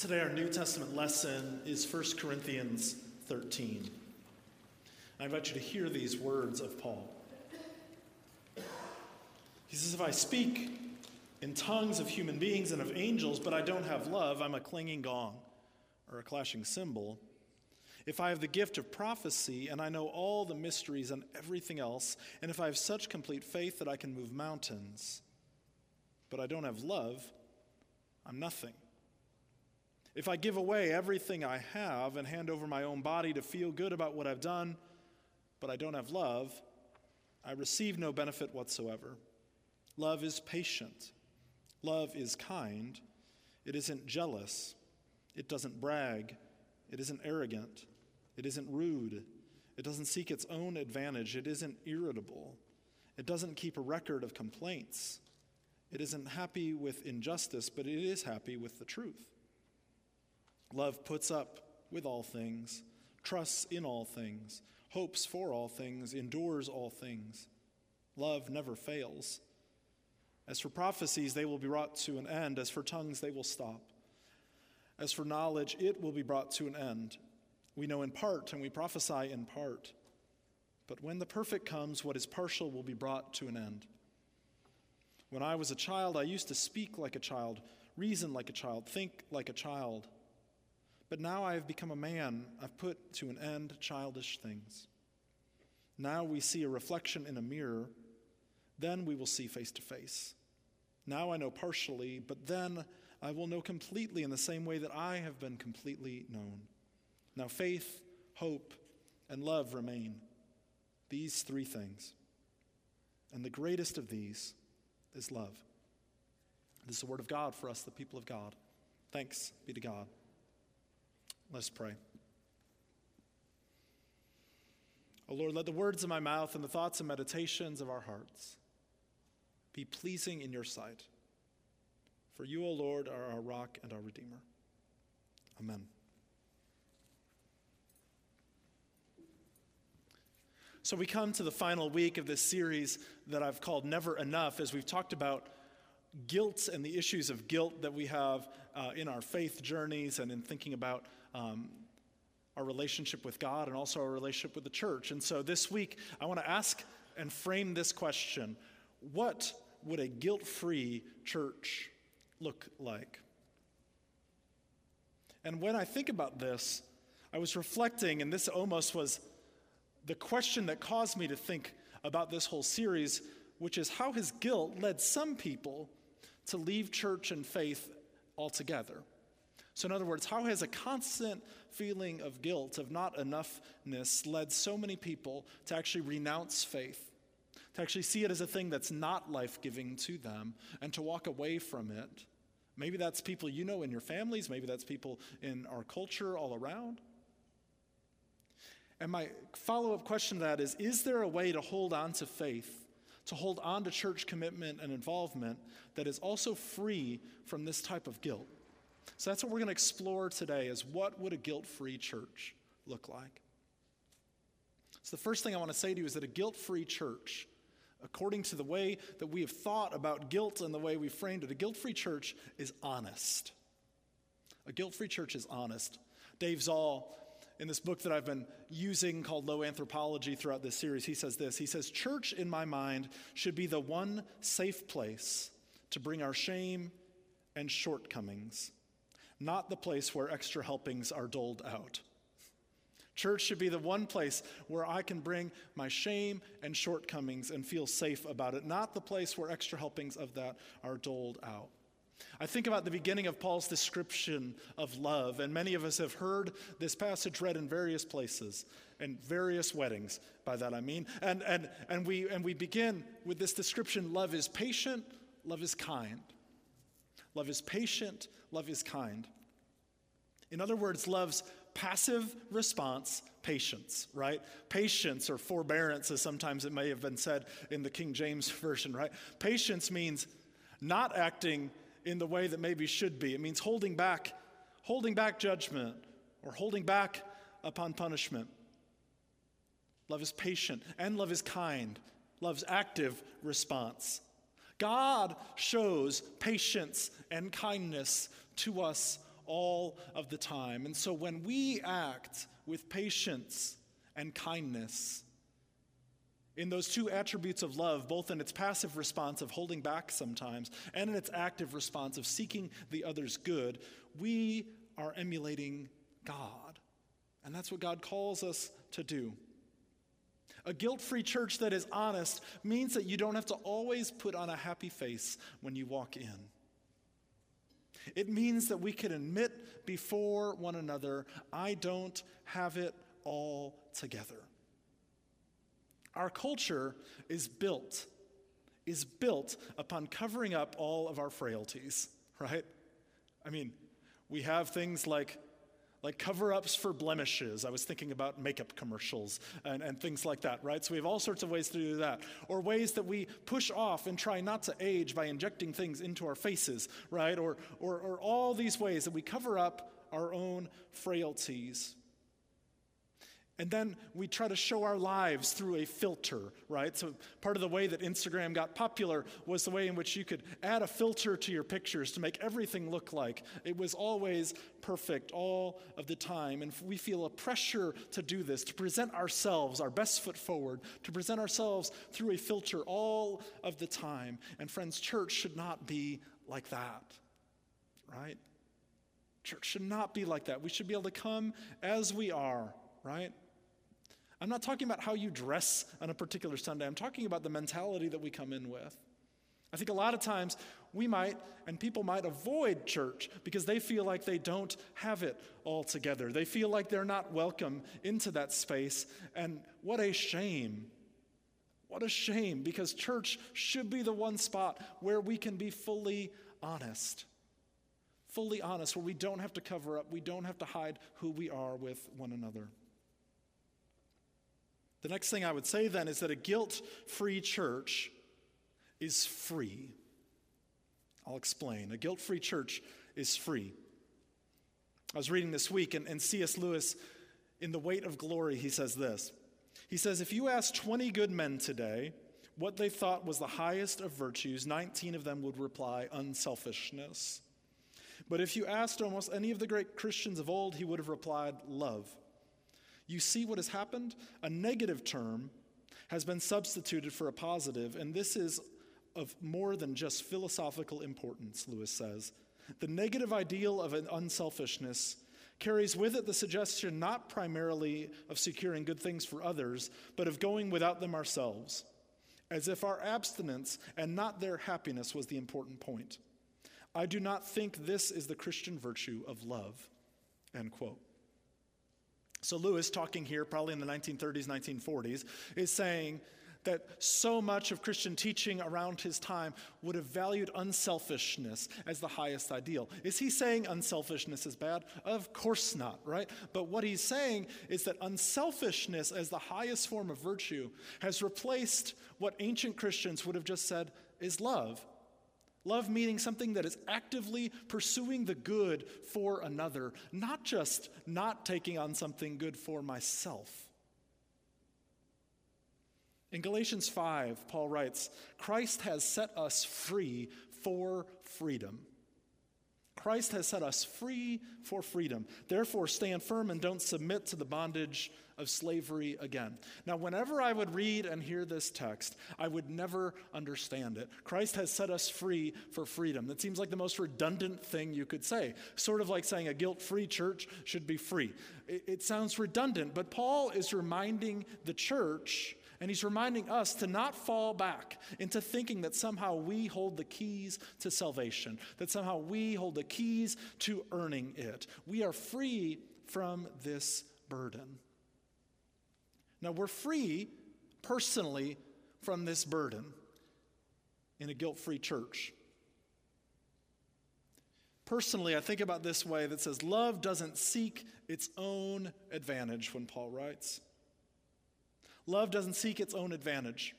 Today, our New Testament lesson is 1 Corinthians 13. I invite you to hear these words of Paul. He says, If I speak in tongues of human beings and of angels, but I don't have love, I'm a clanging gong or a clashing cymbal. If I have the gift of prophecy and I know all the mysteries and everything else, and if I have such complete faith that I can move mountains, but I don't have love, I'm nothing. If I give away everything I have and hand over my own body to feel good about what I've done, but I don't have love, I receive no benefit whatsoever. Love is patient. Love is kind. It isn't jealous. It doesn't brag. It isn't arrogant. It isn't rude. It doesn't seek its own advantage. It isn't irritable. It doesn't keep a record of complaints. It isn't happy with injustice, but it is happy with the truth. Love puts up with all things, trusts in all things, hopes for all things, endures all things. Love never fails. As for prophecies, they will be brought to an end. As for tongues, they will stop. As for knowledge, it will be brought to an end. We know in part and we prophesy in part. But when the perfect comes, what is partial will be brought to an end. When I was a child, I used to speak like a child, reason like a child, think like a child. But now I have become a man. I've put to an end childish things. Now we see a reflection in a mirror. Then we will see face to face. Now I know partially, but then I will know completely in the same way that I have been completely known. Now faith, hope, and love remain. These three things. And the greatest of these is love. This is the word of God for us, the people of God. Thanks be to God. Let's pray. O oh Lord, let the words of my mouth and the thoughts and meditations of our hearts be pleasing in your sight. For you, O oh Lord, are our rock and our redeemer. Amen. So we come to the final week of this series that I've called Never Enough as we've talked about guilt and the issues of guilt that we have uh, in our faith journeys and in thinking about um, our relationship with God and also our relationship with the church. And so this week, I want to ask and frame this question What would a guilt free church look like? And when I think about this, I was reflecting, and this almost was the question that caused me to think about this whole series, which is how has guilt led some people to leave church and faith altogether? So, in other words, how has a constant feeling of guilt, of not enoughness, led so many people to actually renounce faith, to actually see it as a thing that's not life giving to them, and to walk away from it? Maybe that's people you know in your families, maybe that's people in our culture all around. And my follow up question to that is Is there a way to hold on to faith, to hold on to church commitment and involvement that is also free from this type of guilt? So that's what we're going to explore today is what would a guilt-free church look like? So the first thing I want to say to you is that a guilt-free church, according to the way that we have thought about guilt and the way we framed it, a guilt-free church is honest. A guilt-free church is honest. Dave Zahl in this book that I've been using called Low Anthropology throughout this series, he says this. He says, Church, in my mind, should be the one safe place to bring our shame and shortcomings not the place where extra helpings are doled out. Church should be the one place where I can bring my shame and shortcomings and feel safe about it, not the place where extra helpings of that are doled out. I think about the beginning of Paul's description of love, and many of us have heard this passage read in various places and various weddings, by that I mean. And, and, and, we, and we begin with this description love is patient, love is kind. Love is patient, love is kind. In other words, love's passive response, patience, right? Patience or forbearance, as sometimes it may have been said in the King James Version, right? Patience means not acting in the way that maybe should be. It means holding back, holding back judgment or holding back upon punishment. Love is patient and love is kind. Love's active response. God shows patience and kindness to us all of the time. And so when we act with patience and kindness, in those two attributes of love, both in its passive response of holding back sometimes and in its active response of seeking the other's good, we are emulating God. And that's what God calls us to do. A guilt free church that is honest means that you don't have to always put on a happy face when you walk in. It means that we can admit before one another, I don't have it all together. Our culture is built, is built upon covering up all of our frailties, right? I mean, we have things like like cover ups for blemishes. I was thinking about makeup commercials and, and things like that, right? So we have all sorts of ways to do that. Or ways that we push off and try not to age by injecting things into our faces, right? Or, or, or all these ways that we cover up our own frailties. And then we try to show our lives through a filter, right? So, part of the way that Instagram got popular was the way in which you could add a filter to your pictures to make everything look like it was always perfect all of the time. And we feel a pressure to do this, to present ourselves, our best foot forward, to present ourselves through a filter all of the time. And, friends, church should not be like that, right? Church should not be like that. We should be able to come as we are, right? I'm not talking about how you dress on a particular Sunday. I'm talking about the mentality that we come in with. I think a lot of times we might, and people might avoid church because they feel like they don't have it all together. They feel like they're not welcome into that space. And what a shame. What a shame because church should be the one spot where we can be fully honest. Fully honest, where we don't have to cover up, we don't have to hide who we are with one another. The next thing I would say then is that a guilt free church is free. I'll explain. A guilt free church is free. I was reading this week, and, and C.S. Lewis, in The Weight of Glory, he says this. He says, If you ask 20 good men today what they thought was the highest of virtues, 19 of them would reply unselfishness. But if you asked almost any of the great Christians of old, he would have replied love. You see what has happened? A negative term has been substituted for a positive, and this is of more than just philosophical importance, Lewis says. The negative ideal of an unselfishness carries with it the suggestion not primarily of securing good things for others, but of going without them ourselves, as if our abstinence and not their happiness was the important point. I do not think this is the Christian virtue of love. End quote. So, Lewis, talking here probably in the 1930s, 1940s, is saying that so much of Christian teaching around his time would have valued unselfishness as the highest ideal. Is he saying unselfishness is bad? Of course not, right? But what he's saying is that unselfishness as the highest form of virtue has replaced what ancient Christians would have just said is love. Love meaning something that is actively pursuing the good for another, not just not taking on something good for myself. In Galatians 5, Paul writes, Christ has set us free for freedom. Christ has set us free for freedom. Therefore, stand firm and don't submit to the bondage of slavery again. Now, whenever I would read and hear this text, I would never understand it. Christ has set us free for freedom. That seems like the most redundant thing you could say, sort of like saying a guilt free church should be free. It, it sounds redundant, but Paul is reminding the church. And he's reminding us to not fall back into thinking that somehow we hold the keys to salvation, that somehow we hold the keys to earning it. We are free from this burden. Now, we're free personally from this burden in a guilt free church. Personally, I think about this way that says love doesn't seek its own advantage when Paul writes. Love doesn't seek its own advantage.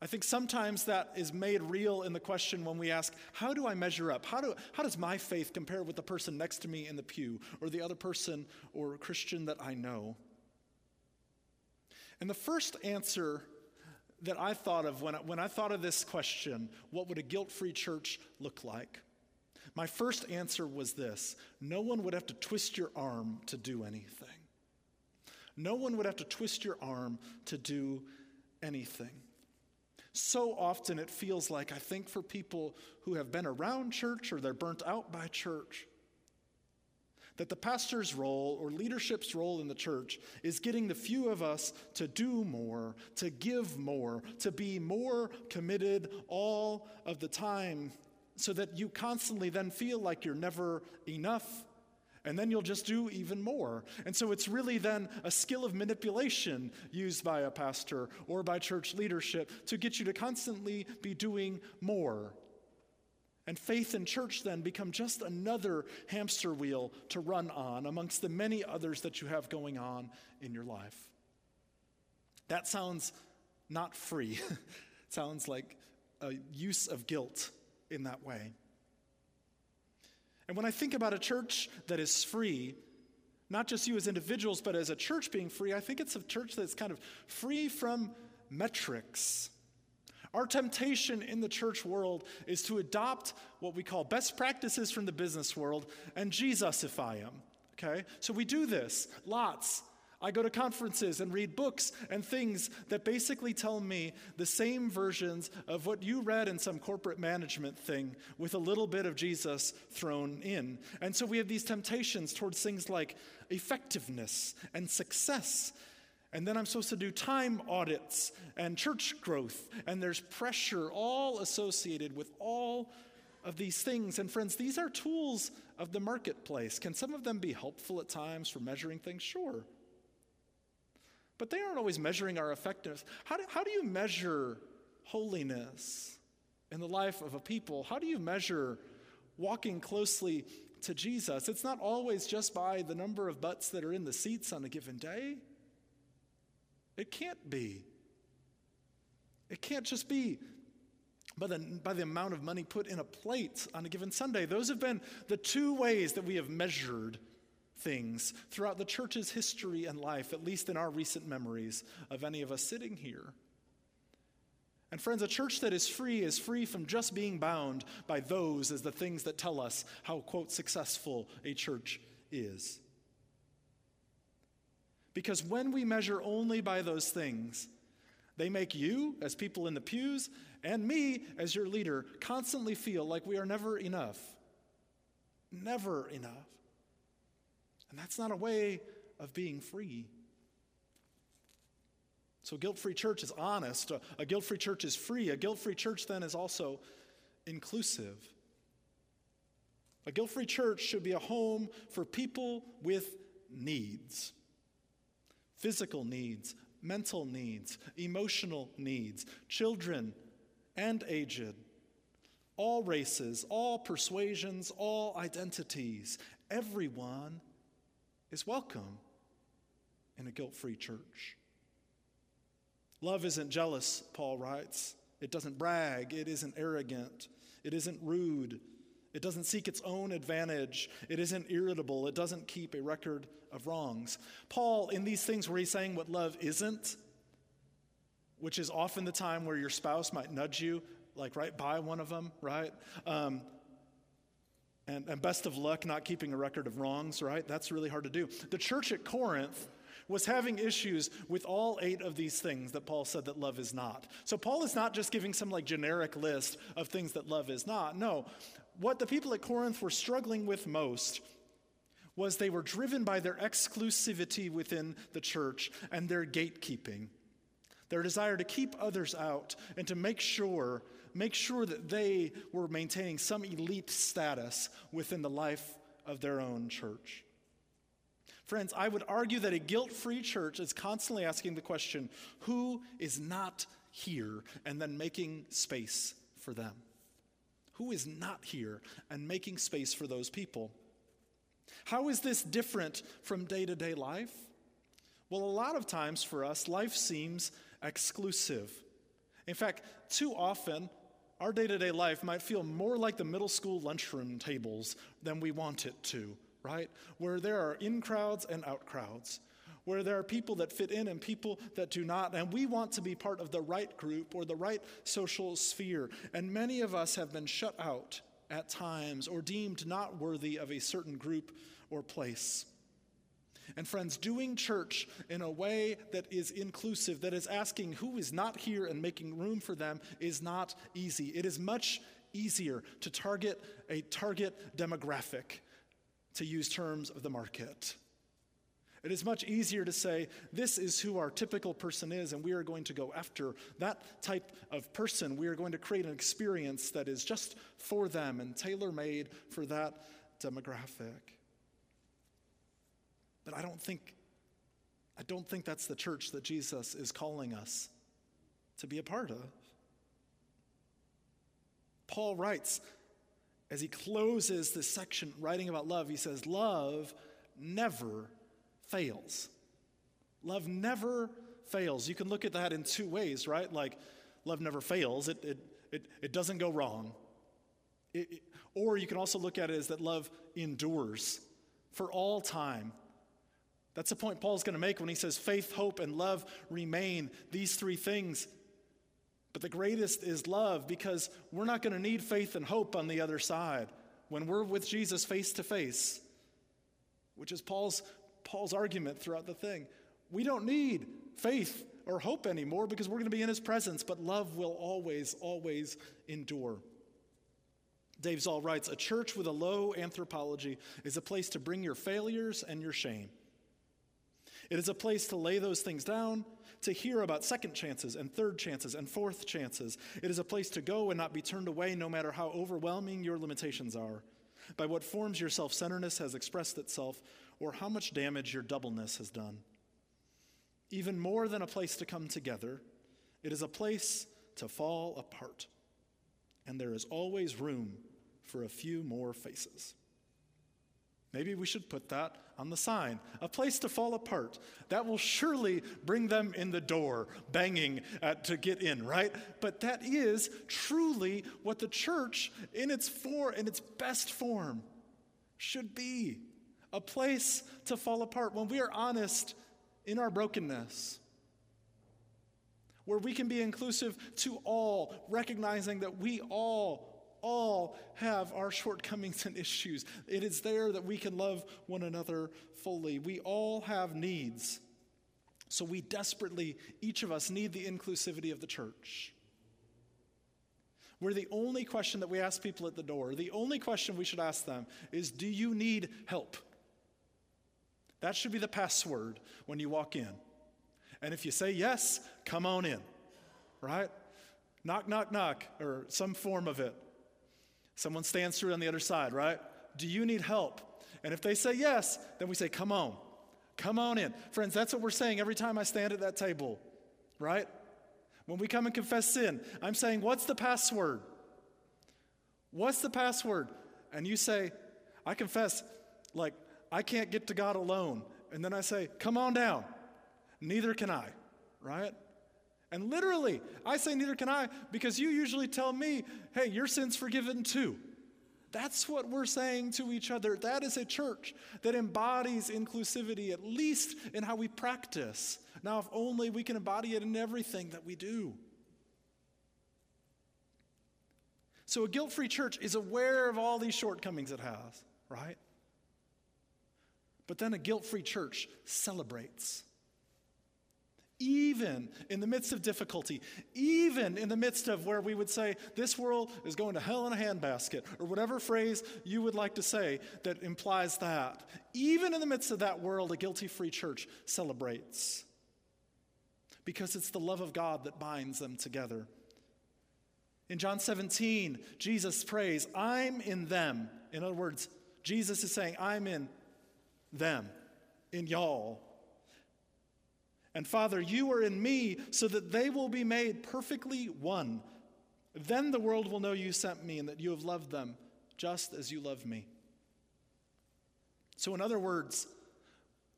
I think sometimes that is made real in the question when we ask, How do I measure up? How, do, how does my faith compare with the person next to me in the pew or the other person or Christian that I know? And the first answer that I thought of when I, when I thought of this question, what would a guilt free church look like? My first answer was this no one would have to twist your arm to do anything. No one would have to twist your arm to do anything. So often it feels like, I think, for people who have been around church or they're burnt out by church, that the pastor's role or leadership's role in the church is getting the few of us to do more, to give more, to be more committed all of the time, so that you constantly then feel like you're never enough. And then you'll just do even more. And so it's really then a skill of manipulation used by a pastor or by church leadership to get you to constantly be doing more and faith and church then become just another hamster wheel to run on amongst the many others that you have going on in your life. That sounds not free. sounds like a use of guilt in that way. And when I think about a church that is free, not just you as individuals, but as a church being free, I think it's a church that's kind of free from metrics our temptation in the church world is to adopt what we call best practices from the business world and Jesusify them. Okay? So we do this lots. I go to conferences and read books and things that basically tell me the same versions of what you read in some corporate management thing with a little bit of Jesus thrown in. And so we have these temptations towards things like effectiveness and success and then I'm supposed to do time audits and church growth. And there's pressure all associated with all of these things. And friends, these are tools of the marketplace. Can some of them be helpful at times for measuring things? Sure. But they aren't always measuring our effectiveness. How do, how do you measure holiness in the life of a people? How do you measure walking closely to Jesus? It's not always just by the number of butts that are in the seats on a given day. It can't be. It can't just be by the, by the amount of money put in a plate on a given Sunday. Those have been the two ways that we have measured things throughout the church's history and life, at least in our recent memories of any of us sitting here. And friends, a church that is free is free from just being bound by those as the things that tell us how, quote, successful a church is. Because when we measure only by those things, they make you, as people in the pews, and me, as your leader, constantly feel like we are never enough. Never enough. And that's not a way of being free. So, guilt free church is honest. A, a guilt free church is free. A guilt free church, then, is also inclusive. A guilt free church should be a home for people with needs physical needs, mental needs, emotional needs, children and aged, all races, all persuasions, all identities. Everyone is welcome in a guilt free church. Love isn't jealous, Paul writes. It doesn't brag. It isn't arrogant. It isn't rude. It doesn't seek its own advantage. It isn't irritable. It doesn't keep a record of wrongs. Paul, in these things where he's saying what love isn't, which is often the time where your spouse might nudge you, like right by one of them, right? Um, and, and best of luck not keeping a record of wrongs, right? That's really hard to do. The church at Corinth was having issues with all eight of these things that Paul said that love is not. So Paul is not just giving some like generic list of things that love is not. No, what the people at Corinth were struggling with most was they were driven by their exclusivity within the church and their gatekeeping. Their desire to keep others out and to make sure, make sure that they were maintaining some elite status within the life of their own church. Friends, I would argue that a guilt free church is constantly asking the question who is not here? and then making space for them. Who is not here and making space for those people? How is this different from day to day life? Well, a lot of times for us, life seems exclusive. In fact, too often, our day to day life might feel more like the middle school lunchroom tables than we want it to, right? Where there are in crowds and out crowds, where there are people that fit in and people that do not. And we want to be part of the right group or the right social sphere. And many of us have been shut out at times or deemed not worthy of a certain group or place. And friends, doing church in a way that is inclusive, that is asking who is not here and making room for them, is not easy. It is much easier to target a target demographic, to use terms of the market. It is much easier to say, this is who our typical person is, and we are going to go after that type of person. We are going to create an experience that is just for them and tailor made for that demographic. But I don't think I don't think that's the church that Jesus is calling us to be a part of. Paul writes, as he closes this section writing about love, he says, Love never fails. Love never fails. You can look at that in two ways, right? Like, love never fails, it, it, it, it doesn't go wrong. It, it, or you can also look at it as that love endures for all time. That's the point Paul's going to make when he says faith, hope, and love remain. These three things but the greatest is love because we're not going to need faith and hope on the other side when we're with Jesus face to face, which is Paul's, Paul's argument throughout the thing. We don't need faith or hope anymore because we're going to be in his presence, but love will always, always endure. Dave Zahl writes A church with a low anthropology is a place to bring your failures and your shame. It is a place to lay those things down to hear about second chances and third chances and fourth chances. It is a place to go and not be turned away no matter how overwhelming your limitations are, by what forms your self centeredness has expressed itself, or how much damage your doubleness has done. Even more than a place to come together, it is a place to fall apart. And there is always room for a few more faces. Maybe we should put that on the sign. A place to fall apart. That will surely bring them in the door, banging at, to get in, right? But that is truly what the church, in its, for, in its best form, should be a place to fall apart. When we are honest in our brokenness, where we can be inclusive to all, recognizing that we all all have our shortcomings and issues. It is there that we can love one another fully. We all have needs. So we desperately, each of us, need the inclusivity of the church. Where the only question that we ask people at the door, the only question we should ask them is Do you need help? That should be the password when you walk in. And if you say yes, come on in, right? Knock, knock, knock, or some form of it. Someone stands through on the other side, right? Do you need help? And if they say yes, then we say, Come on, come on in. Friends, that's what we're saying every time I stand at that table, right? When we come and confess sin, I'm saying, What's the password? What's the password? And you say, I confess, like, I can't get to God alone. And then I say, Come on down. Neither can I, right? And literally, I say neither can I because you usually tell me, hey, your sin's forgiven too. That's what we're saying to each other. That is a church that embodies inclusivity, at least in how we practice. Now, if only we can embody it in everything that we do. So, a guilt free church is aware of all these shortcomings it has, right? But then a guilt free church celebrates even in the midst of difficulty, even in the midst of where we would say, this world is going to hell in a handbasket, or whatever phrase you would like to say that implies that, even in the midst of that world, a guilty free church celebrates. Because it's the love of God that binds them together. In John 17, Jesus prays, I'm in them. In other words, Jesus is saying, I'm in them, in y'all. And Father, you are in me so that they will be made perfectly one. Then the world will know you sent me and that you have loved them just as you love me. So, in other words,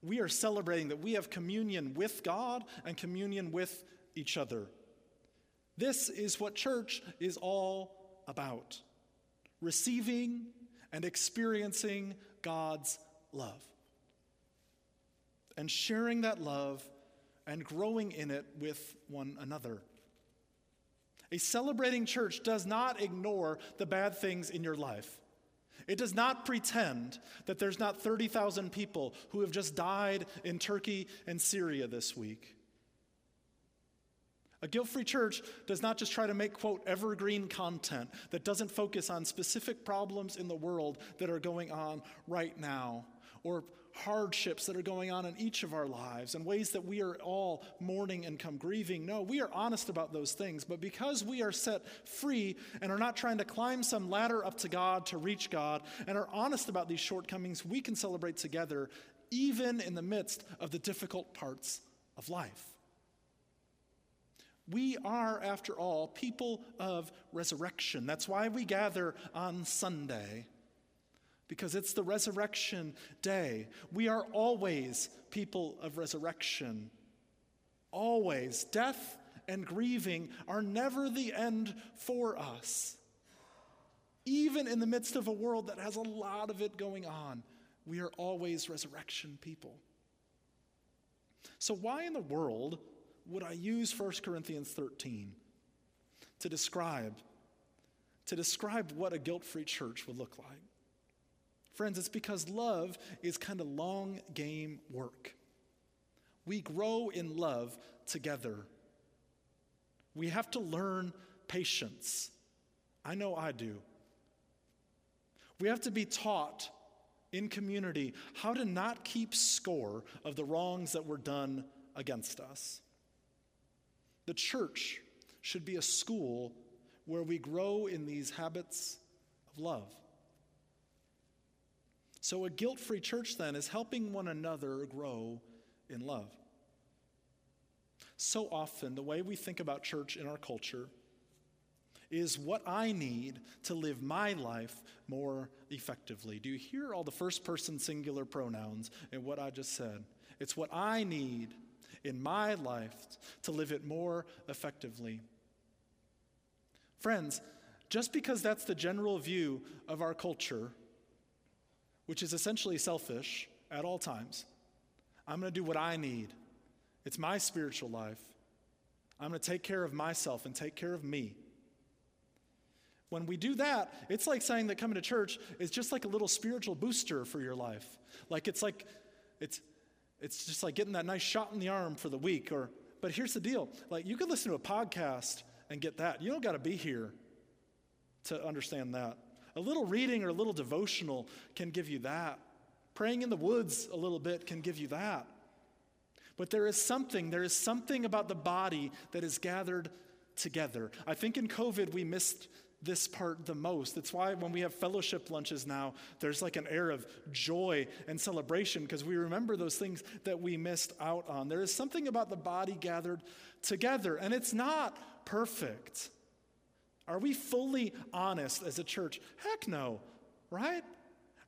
we are celebrating that we have communion with God and communion with each other. This is what church is all about receiving and experiencing God's love and sharing that love and growing in it with one another. A celebrating church does not ignore the bad things in your life. It does not pretend that there's not 30,000 people who have just died in Turkey and Syria this week. A guilt free church does not just try to make, quote, evergreen content that doesn't focus on specific problems in the world that are going on right now or hardships that are going on in each of our lives and ways that we are all mourning and come grieving. No, we are honest about those things, but because we are set free and are not trying to climb some ladder up to God to reach God and are honest about these shortcomings, we can celebrate together even in the midst of the difficult parts of life. We are, after all, people of resurrection. That's why we gather on Sunday because it's the resurrection day. We are always people of resurrection. Always. Death and grieving are never the end for us. Even in the midst of a world that has a lot of it going on, we are always resurrection people. So, why in the world would I use 1 Corinthians 13 to describe to describe what a guilt-free church would look like? Friends, it's because love is kind of long game work. We grow in love together. We have to learn patience. I know I do. We have to be taught in community how to not keep score of the wrongs that were done against us. The church should be a school where we grow in these habits of love. So, a guilt free church then is helping one another grow in love. So often, the way we think about church in our culture is what I need to live my life more effectively. Do you hear all the first person singular pronouns in what I just said? It's what I need in my life to live it more effectively. Friends, just because that's the general view of our culture which is essentially selfish at all times. I'm going to do what I need. It's my spiritual life. I'm going to take care of myself and take care of me. When we do that, it's like saying that coming to church is just like a little spiritual booster for your life. Like it's like it's it's just like getting that nice shot in the arm for the week or but here's the deal. Like you could listen to a podcast and get that. You don't got to be here to understand that. A little reading or a little devotional can give you that. Praying in the woods a little bit can give you that. But there is something, there is something about the body that is gathered together. I think in COVID we missed this part the most. That's why when we have fellowship lunches now, there's like an air of joy and celebration because we remember those things that we missed out on. There is something about the body gathered together, and it's not perfect. Are we fully honest as a church? Heck no, right?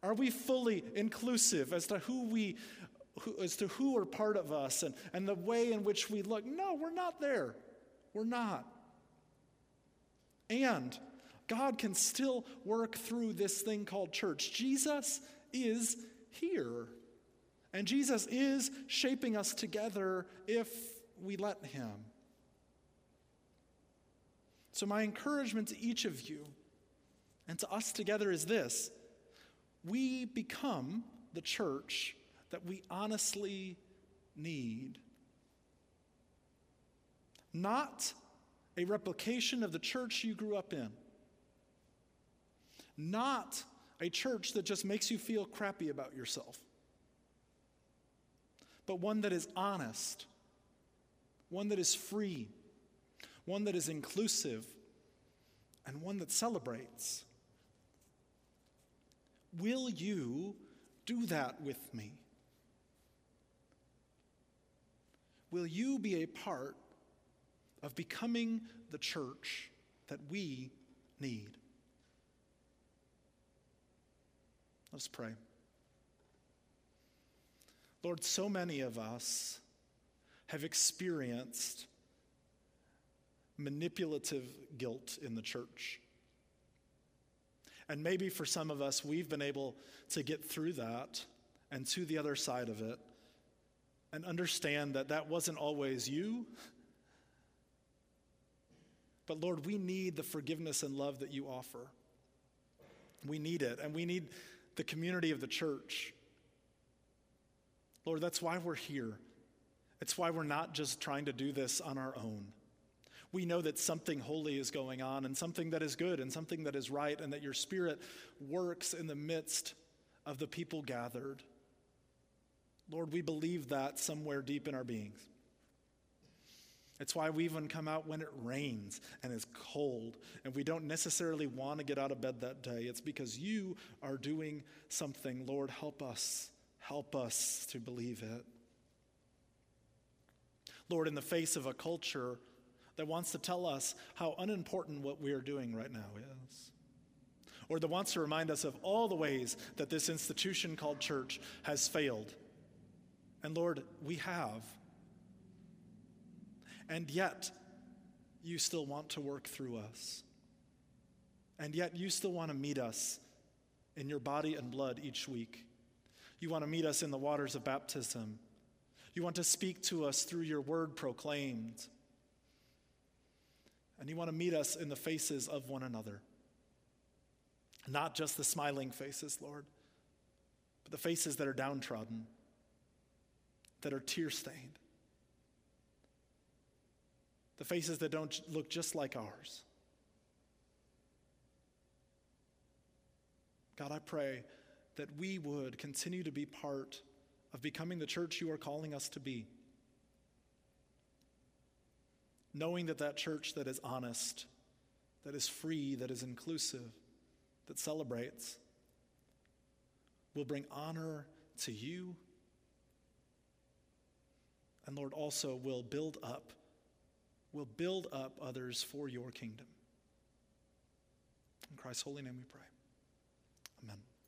Are we fully inclusive as to who we who, as to who are part of us and, and the way in which we look? No, we're not there. We're not. And God can still work through this thing called church. Jesus is here. And Jesus is shaping us together if we let Him. So, my encouragement to each of you and to us together is this we become the church that we honestly need. Not a replication of the church you grew up in. Not a church that just makes you feel crappy about yourself. But one that is honest, one that is free one that is inclusive, and one that celebrates. Will you do that with me? Will you be a part of becoming the church that we need? Let's pray. Lord, so many of us have experienced manipulative guilt in the church. And maybe for some of us, we've been able to get through that and to the other side of it and understand that that wasn't always you, But Lord, we need the forgiveness and love that you offer. We need it, and we need the community of the church. Lord, that's why we're here. It's why we're not just trying to do this on our own. We know that something holy is going on and something that is good and something that is right, and that your Spirit works in the midst of the people gathered. Lord, we believe that somewhere deep in our beings. It's why we even come out when it rains and is cold and we don't necessarily want to get out of bed that day. It's because you are doing something. Lord, help us. Help us to believe it. Lord, in the face of a culture that wants to tell us how unimportant what we are doing right now is, or that wants to remind us of all the ways that this institution called church has failed. And Lord, we have. And yet, you still want to work through us. And yet, you still want to meet us in your body and blood each week. You want to meet us in the waters of baptism. You want to speak to us through your word proclaimed. And you want to meet us in the faces of one another. Not just the smiling faces, Lord, but the faces that are downtrodden, that are tear stained, the faces that don't look just like ours. God, I pray that we would continue to be part of becoming the church you are calling us to be. Knowing that that church that is honest, that is free, that is inclusive, that celebrates, will bring honor to you. And Lord, also will build up, will build up others for your kingdom. In Christ's holy name we pray. Amen.